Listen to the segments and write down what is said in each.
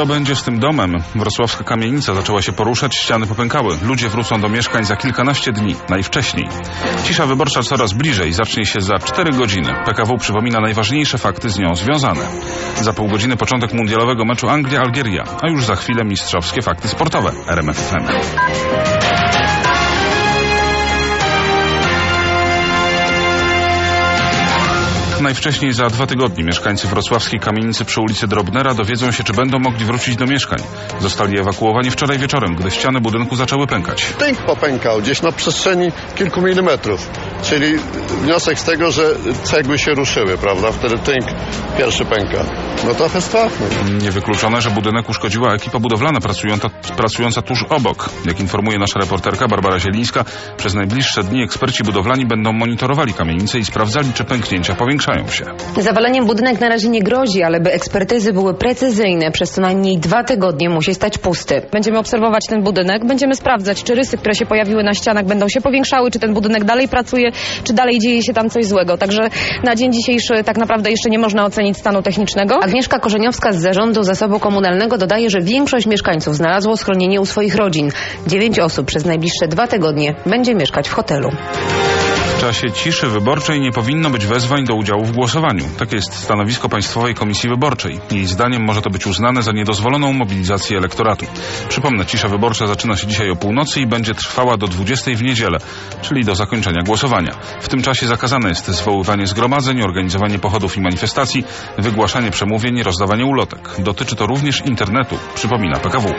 Co będzie z tym domem? Wrocławska kamienica zaczęła się poruszać, ściany popękały. Ludzie wrócą do mieszkań za kilkanaście dni, najwcześniej. Cisza wyborcza coraz bliżej, zacznie się za cztery godziny. PKW przypomina najważniejsze fakty z nią związane. Za pół godziny początek mundialowego meczu Anglia-Algieria, a już za chwilę mistrzowskie fakty sportowe. RMF FM. Najwcześniej za dwa tygodnie mieszkańcy wrocławskiej kamienicy przy ulicy Drobnera dowiedzą się, czy będą mogli wrócić do mieszkań. Zostali ewakuowani wczoraj wieczorem, gdy ściany budynku zaczęły pękać. Tynk popękał gdzieś na przestrzeni kilku milimetrów. Czyli wniosek z tego, że cegły się ruszyły, prawda? Wtedy tynk pierwszy pęka. No trochę straszny. Niewykluczone, że budynek uszkodziła ekipa budowlana pracująca, pracująca tuż obok. Jak informuje nasza reporterka Barbara Zielińska, przez najbliższe dni eksperci budowlani będą monitorowali kamienicę i sprawdzali, czy pęknięcia powiększają się. Zawaleniem budynek na razie nie grozi, ale by ekspertyzy były precyzyjne, przez co najmniej dwa tygodnie musi stać pusty. Będziemy obserwować ten budynek, będziemy sprawdzać, czy rysy, które się pojawiły na ścianach będą się powiększały, czy ten budynek dalej pracuje, czy dalej dzieje się tam coś złego. Także na dzień dzisiejszy tak naprawdę jeszcze nie można ocenić stanu technicznego. Agnieszka Korzeniowska z Zarządu Zasobu Komunalnego dodaje, że większość mieszkańców znalazło schronienie u swoich rodzin. Dziewięć osób przez najbliższe dwa tygodnie będzie mieszkać w hotelu. W czasie ciszy wyborczej nie powinno być wezwań do udziału w głosowaniu. Takie jest stanowisko Państwowej Komisji Wyborczej. Jej zdaniem może to być uznane za niedozwoloną mobilizację elektoratu. Przypomnę, cisza wyborcza zaczyna się dzisiaj o północy i będzie trwała do 20 w niedzielę, czyli do zakończenia głosowania. W tym czasie zakazane jest zwoływanie zgromadzeń, organizowanie pochodów i manifestacji, wygłaszanie przemówień, rozdawanie ulotek. Dotyczy to również internetu, przypomina PKW.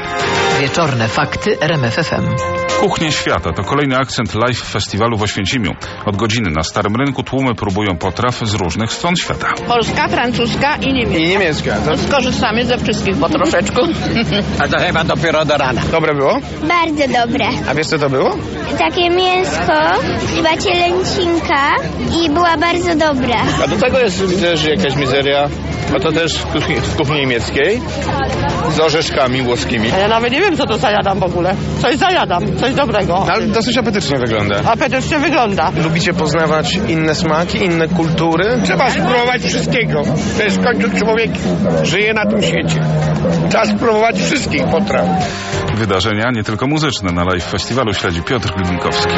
Wieczorne fakty RMFFM. Kuchnie Świata to kolejny akcent live festiwalu w Oświęcimiu. Od godziny na Starym Rynku tłumy próbują potraw z różnych stron świata. Polska, francuska i niemiecka. I niemiecka. To... Skorzystamy ze wszystkich po troszeczku. A to chyba dopiero do rana. Dobre było? Bardzo dobre. A wiesz co to było? Takie mięsko, chyba cielęcinka i była bardzo dobra. A do tego jest też jakaś mizeria, a to też w kuchni, w kuchni niemieckiej z orzeszkami włoskimi. Ja nawet nie wiem, co to zajadam w ogóle. Coś zajadam, coś dobrego. Ale dosyć apetycznie wygląda. Apetycznie wygląda. Lubicie poznawać inne smaki, inne kultury? Trzeba spróbować wszystkiego. To jest w końcu człowiek żyje na tym świecie. Trzeba spróbować wszystkich potraw. Wydarzenia nie tylko muzyczne. Na live festiwalu śledzi Piotr Glinkowski.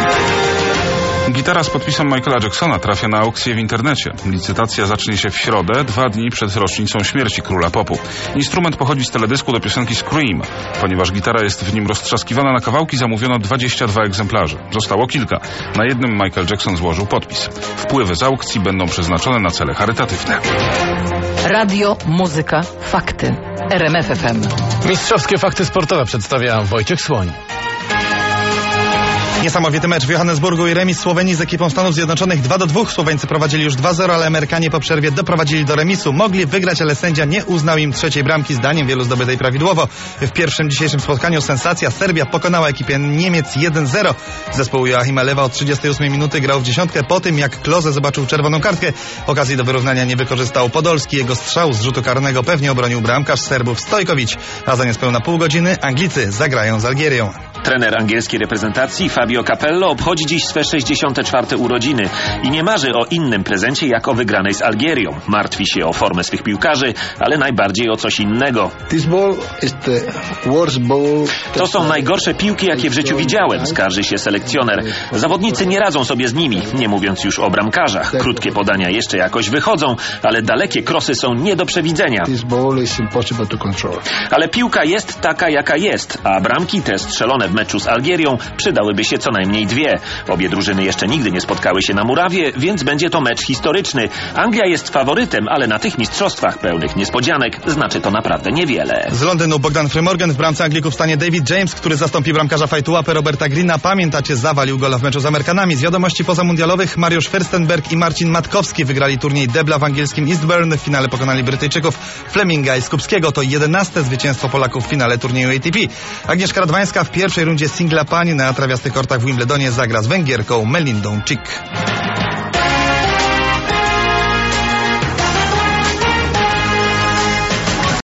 Gitara z podpisem Michaela Jacksona trafia na aukcję w internecie. Licytacja zacznie się w środę, dwa dni przed rocznicą śmierci króla popu. Instrument pochodzi z teledysku do piosenki Scream. Ponieważ gitara jest w nim roztrzaskiwana na kawałki, zamówiono 22 egzemplarze. Zostało kilka. Na jednym Michael Jackson złożył podpis. Wpływy z aukcji będą przeznaczone na cele charytatywne. Radio, muzyka, fakty. RMFFM. Mistrzowskie fakty sportowe przedstawia Wojciech Słoń. Niesamowity mecz w Johannesburgu i remis Słowenii z ekipą Stanów Zjednoczonych 2 do 2. Słoweńcy prowadzili już 2-0, ale Amerykanie po przerwie doprowadzili do remisu. Mogli wygrać, ale sędzia nie uznał im trzeciej bramki, zdaniem wielu zdobytej prawidłowo. W pierwszym dzisiejszym spotkaniu sensacja Serbia pokonała ekipę Niemiec 1-0. Zespół Joachima Lewa od 38 minuty grał w dziesiątkę po tym, jak Kloze zobaczył czerwoną kartkę. Okazji do wyrównania nie wykorzystał Podolski. Jego strzał z rzutu karnego pewnie obronił bramkarz Serbów Stojkowicz. A za niespełna pół godziny Anglicy zagrają z Algierią. Trener angielskiej reprezentacji Fabio Capello obchodzi dziś swe 64. urodziny i nie marzy o innym prezencie jak o wygranej z Algierią. Martwi się o formę swych piłkarzy, ale najbardziej o coś innego. To są najgorsze piłki, jakie w życiu widziałem, skarży się selekcjoner. Zawodnicy nie radzą sobie z nimi, nie mówiąc już o bramkarzach. Krótkie podania jeszcze jakoś wychodzą, ale dalekie krosy są nie do przewidzenia. Ale piłka jest taka, jaka jest, a bramki te strzelone w meczu z Algierią przydałyby się co najmniej dwie. Obie drużyny jeszcze nigdy nie spotkały się na murawie, więc będzie to mecz historyczny. Anglia jest faworytem, ale na tych mistrzostwach pełnych niespodzianek znaczy to naprawdę niewiele. Z Londynu Bogdan Frymorgan w bramce Anglików stanie David James, który zastąpi bramkarza fajtułapy Roberta Greena. Pamiętacie, zawalił gola w meczu z Amerykanami. Z wiadomości pozamundialowych Mariusz Fürstenberg i Marcin Matkowski wygrali turniej debla w angielskim Eastbourne. W finale pokonali Brytyjczyków Fleminga i Skupskiego. To 11 zwycięstwo Polaków w finale turnieju ATP. Agnieszka Radwańska w pierwszej rundzie singla pań na trawiastych kortach w Wimbledonie zagra z Węgierką Melindą Chick.